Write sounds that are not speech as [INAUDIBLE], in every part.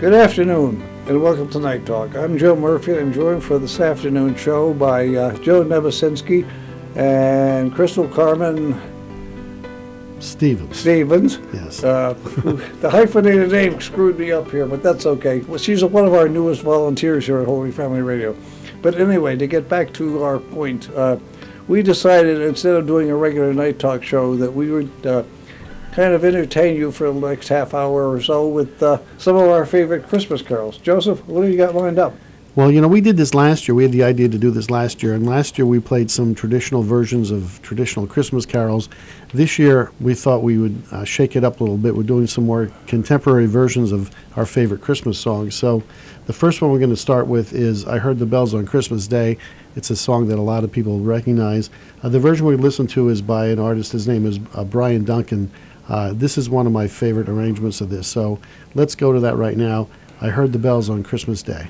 Good afternoon, and welcome to Night Talk. I'm Joe Murphy. I'm joined for this afternoon show by uh, Joe Nebesinski and Crystal Carmen Stevens. Stevens. Yes. Uh, the hyphenated name screwed me up here, but that's okay. Well, she's one of our newest volunteers here at Holy Family Radio. But anyway, to get back to our point, uh, we decided instead of doing a regular night talk show that we would uh, kind of entertain you for the next half hour or so with uh, some of our favorite Christmas carols. Joseph, what have you got lined up? Well, you know, we did this last year. We had the idea to do this last year, and last year we played some traditional versions of traditional Christmas carols. This year we thought we would uh, shake it up a little bit. We're doing some more contemporary versions of our favorite Christmas songs. So, the first one we're going to start with is "I Heard the Bells on Christmas Day." It's a song that a lot of people recognize. Uh, the version we listened to is by an artist. His name is uh, Brian Duncan. Uh, this is one of my favorite arrangements of this. So, let's go to that right now. I heard the bells on Christmas Day.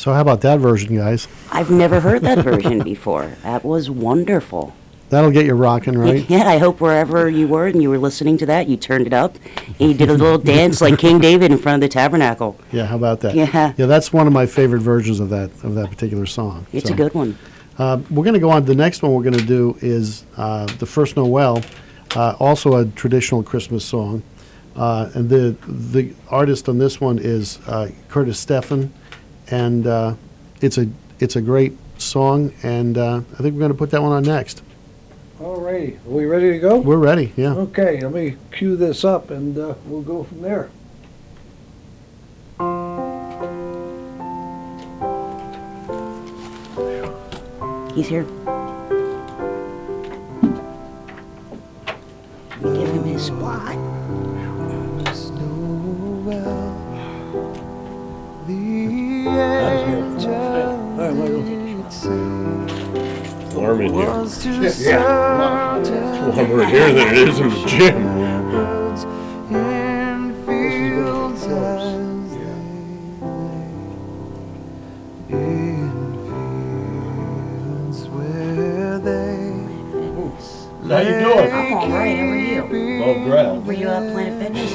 So how about that version, guys? I've never heard that version before. That was wonderful. That'll get you rocking, right? Yeah, I hope wherever you were and you were listening to that, you turned it up and you did a little dance like King David in front of the tabernacle. Yeah, how about that? Yeah. Yeah, that's one of my favorite versions of that, of that particular song. It's So, a good one. Uh, we're gonna go on, the next one we're gonna do is, uh, The First Noel, uh, also a traditional Christmas song. Uh, and the, the artist on this one is, uh, Curtis Steffen, and, uh, it's a, it's a great song, and, uh, I think we're gonna put that one on next. All righty, are we ready to go? We're ready, yeah. Okay, let me cue this up and uh, we'll go from there. He's here. Give him his spot. Hi, warm in here. Yeah, It's warmer in here than it is in the gym. How you doing? I'm all right. How are you? Above ground. Were you at Planet Fitness?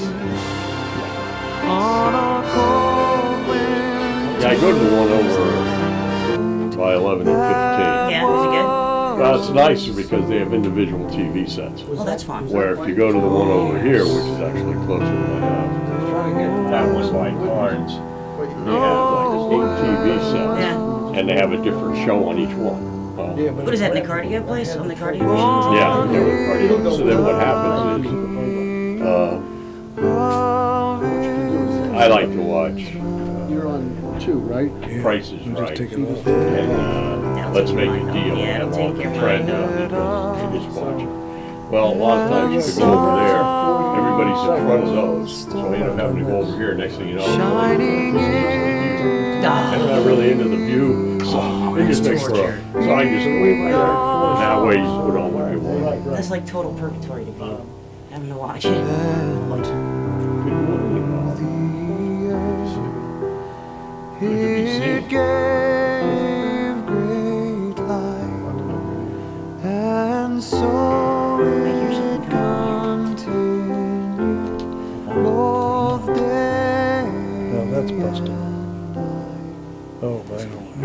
Yeah, I to one over by 11 and 15. Yeah, was it good? Well, it's nicer because they have individual TV sets. Well, that's fun. Where if you go to the one over here, which is actually closer to my house, Trying to get that one's like Barnes. They have like eight TV sets, Yeah. and they have a different show on each one. Oh. Yeah, What is that in the cardio place? On the cardio machines? Yeah, they were cardio. So then what happens is, uh, I like to watch You're on two, right? Price is Just Right. take it off. And, uh, let's make a deal. Yeah, it'll I'm take on the your trend mind now because you just watch it. Well, a lot of times you go over there, everybody's in front of those, so I end up having to go over here, next thing you know. I'm going over And I'm not really into the view, so it just makes for, a- so I just wait there, and that way you put on what you want. That's like total purgatory to be having to watch it. Good seen. gave great light, and so I hear something coming. continued both day No, that's busted. Oh, I don't.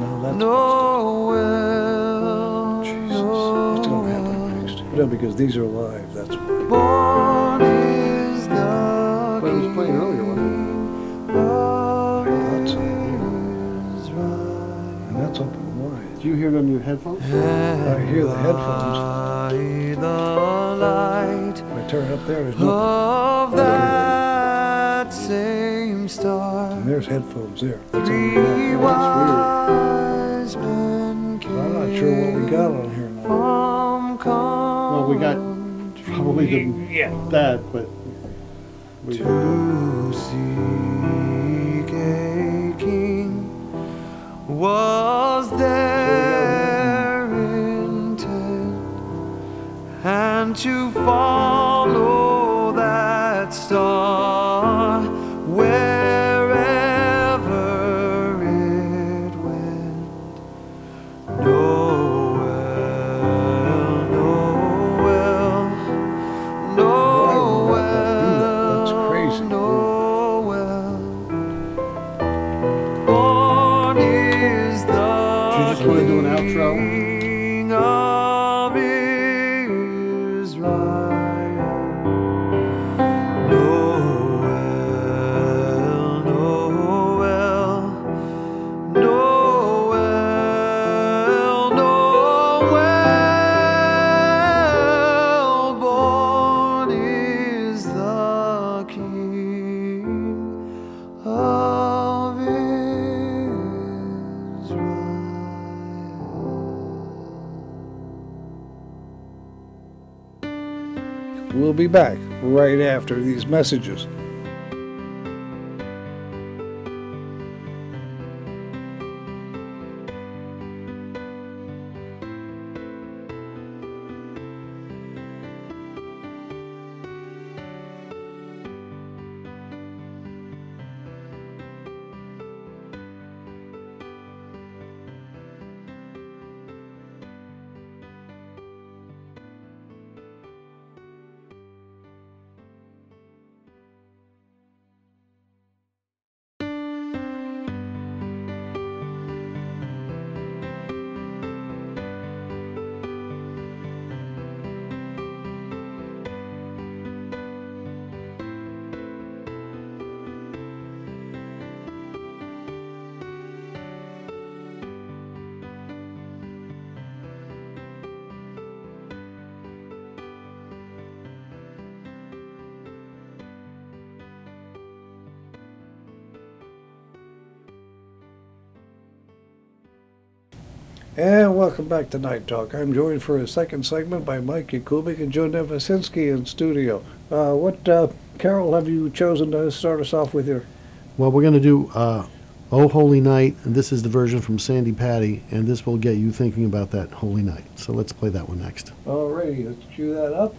No, that's Noel, Jesus. What's gonna happen next? No, because these are live, Do you hear them in your headphones? I hear the headphones. by the light I turn up there, there's no, of that same star. and there's headphones there. That's on the Three back. wise men came I'm not sure what we got on here now. from Well, we got probably the, that, but. we- to seek be back right after these messages. And welcome back to Night Talk. I'm joined for a second segment by Mike Yakubik and Joe Nevesinski in studio. Uh, what uh, carol have you chosen to start us off with here? Well, we're going to do uh, Oh Holy Night, and this is the version from Sandi Patty, and this will get you thinking about that holy night. So let's play that one next. Alrighty, let's cue that up.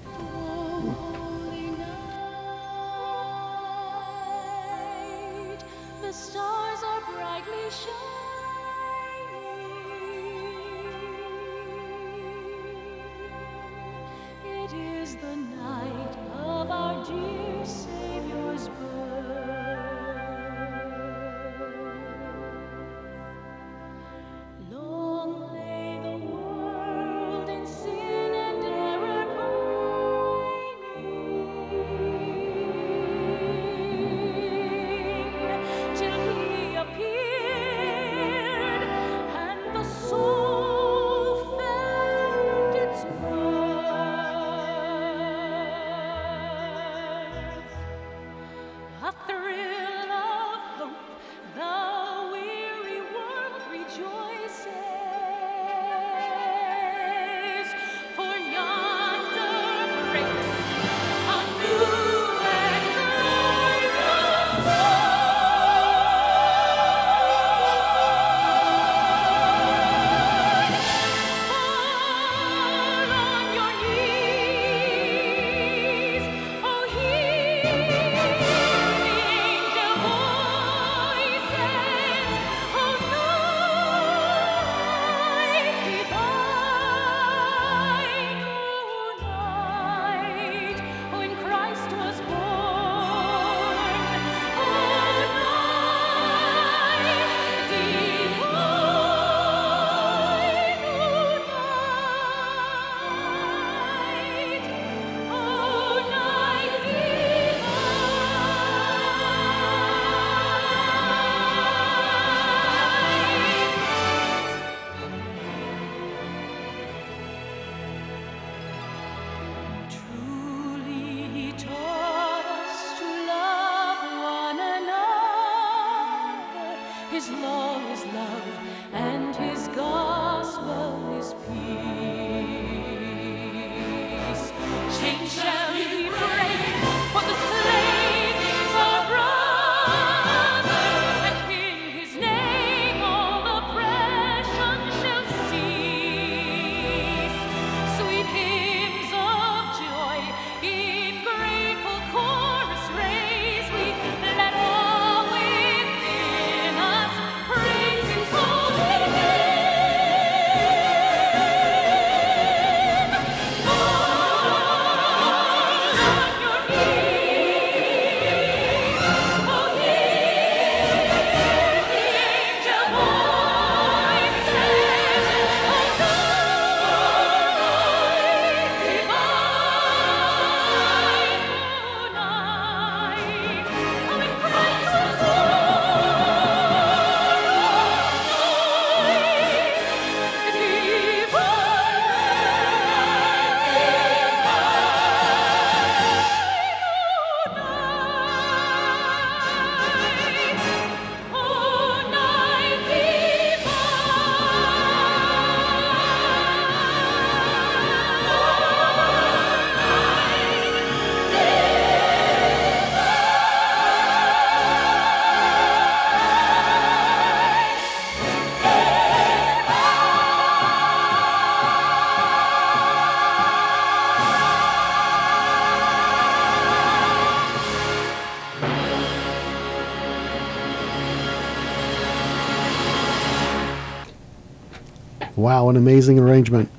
Wow, an amazing arrangement.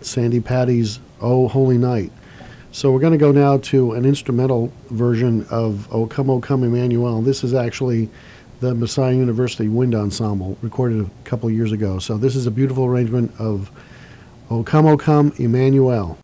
Sandi Patty's Oh Holy Night. So we're going to go now to an instrumental version of O Come, O Come Emmanuel. This is actually the Messiah University Wind Ensemble, recorded a couple years ago. So this is a beautiful arrangement of O Come, O Come Emmanuel.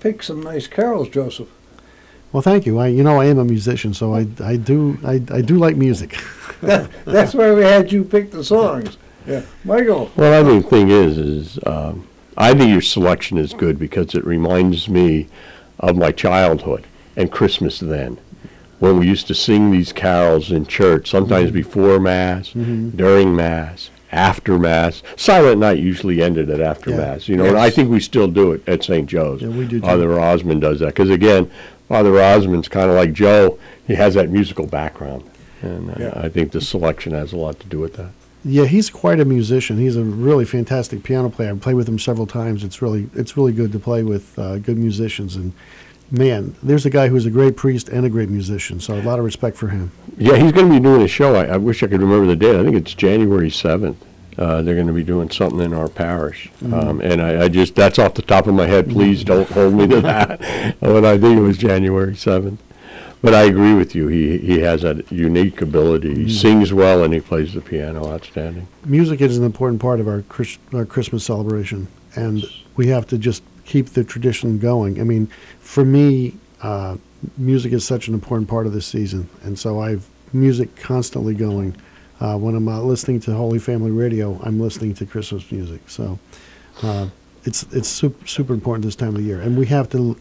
Picked some nice carols, Joseph. Well, thank you. I, you know, I am a musician, so I, I do, I, I do like music. [LAUGHS] That's why we had you pick the songs. Yeah, Michael. Well, I mean, the thing is, is um, I think your selection is good because it reminds me of my childhood and Christmas then, when we used to sing these carols in church, sometimes before Mass, during Mass, after Mass. Silent Night usually ended at after Yeah. Mass, you know, and I Yes. think we still do it at St. Joe's. Yeah, we do too. Father Osmond does that because again, Father Osmond's kind of like Joe. He has that musical background, and uh, Yeah. I think the selection has a lot to do with that. Yeah, he's quite a musician. He's a really fantastic piano player. I've played with him several times. It's really, it's really good to play with uh, good musicians. And man, there's a guy who's a great priest and a great musician. So a lot of respect for him. Yeah, he's going to be doing a show. I, I wish I could remember the date. I think it's January 7th. Uh, they're going to be doing something in our parish. Um, and I, I just, that's off the top of my head. Please don't hold me to [LAUGHS] that. but I think it was January 7th. But I agree with you. He, he has that unique ability. He sings well and he plays the piano outstanding. Music is an important part of our, Chris, our Christmas celebration, and we have to just keep the tradition going. I mean, for me, uh, music is such an important part of this season, and so I've music constantly going. Uh, when I'm uh, listening to Holy Family Radio, I'm listening to Christmas music. So uh, it's it's super, super important this time of the year, and we have to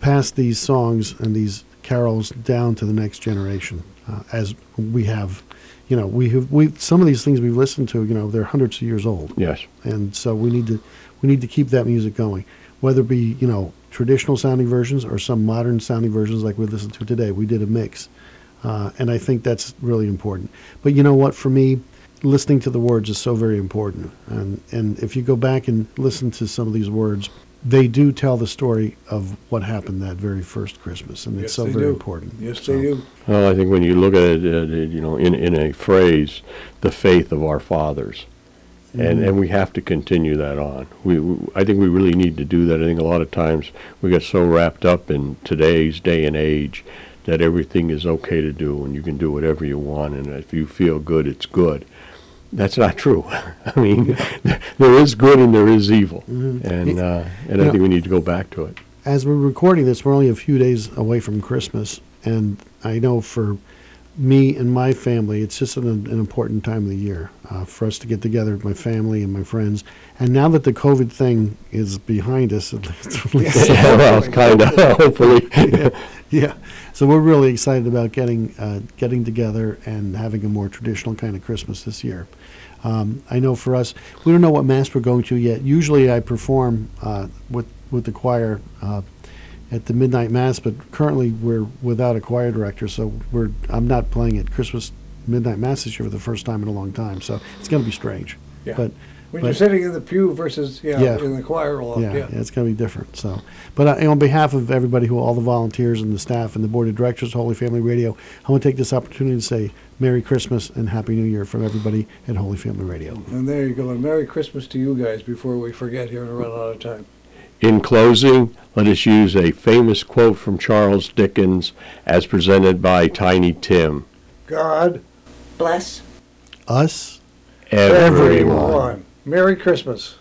pass these songs and these carols down to the next generation uh, as we have. You know, we have we some of these things we've listened to. You know, they're hundreds of years old Yes. and so we need to we need to keep that music going whether it be you know traditional sounding versions or some modern sounding versions like we listened to today we did a mix uh, and i think that's really important but you know what for me listening to the words is so very important and and if you go back and listen to some of these words they do tell the story of what happened that very first christmas and it's so very do. important Yes, So- they do. Well, I think when you look at it, uh, you know, in, in a phrase, the faith of our fathers. And, and we have to continue that on. We, we, I think we really need to do that. I think a lot of times we get so wrapped up in today's day and age that everything is okay to do and you can do whatever you want and if you feel good, it's good. That's not true. [LAUGHS] I mean, [LAUGHS] there is good and there is evil. And, uh, and I Yeah. think we need to go back to it. as we're recording this, we're only a few days away from Christmas, and I know for me and my family, it's just an, an important time of the year uh, for us to get together with my family and my friends. And now that the COVID thing is behind us, [LAUGHS] at least, at least Yeah, well, kind of, hopefully. [LAUGHS] yeah. So we're really excited about getting uh, getting together and having a more traditional kind of Christmas this year. Um, I know for us, we don't know what mass we're going to yet. Usually, I perform uh, with with the choir uh, at the midnight mass, but currently we're without a choir director, so we're I'm not playing at Christmas midnight mass this year for the first time in a long time. So it's going to be strange. Yeah. But When but- you're sitting in the pew versus, yeah, Yeah. in the choir loft, yeah, yeah. yeah, it's going to be different. So, but uh, on behalf of everybody who, all the volunteers and the staff and the board of directors of Holy Family Radio, I want to take this opportunity to say Merry Christmas and Happy New Year from everybody at Holy Family Radio. And there you go. And Merry Christmas to you guys before we forget here and run out of time. In closing, let us use a famous quote from Charles Dickens as presented by Tiny Tim. God, Bless. Us. Everyone. everyone. Merry Christmas.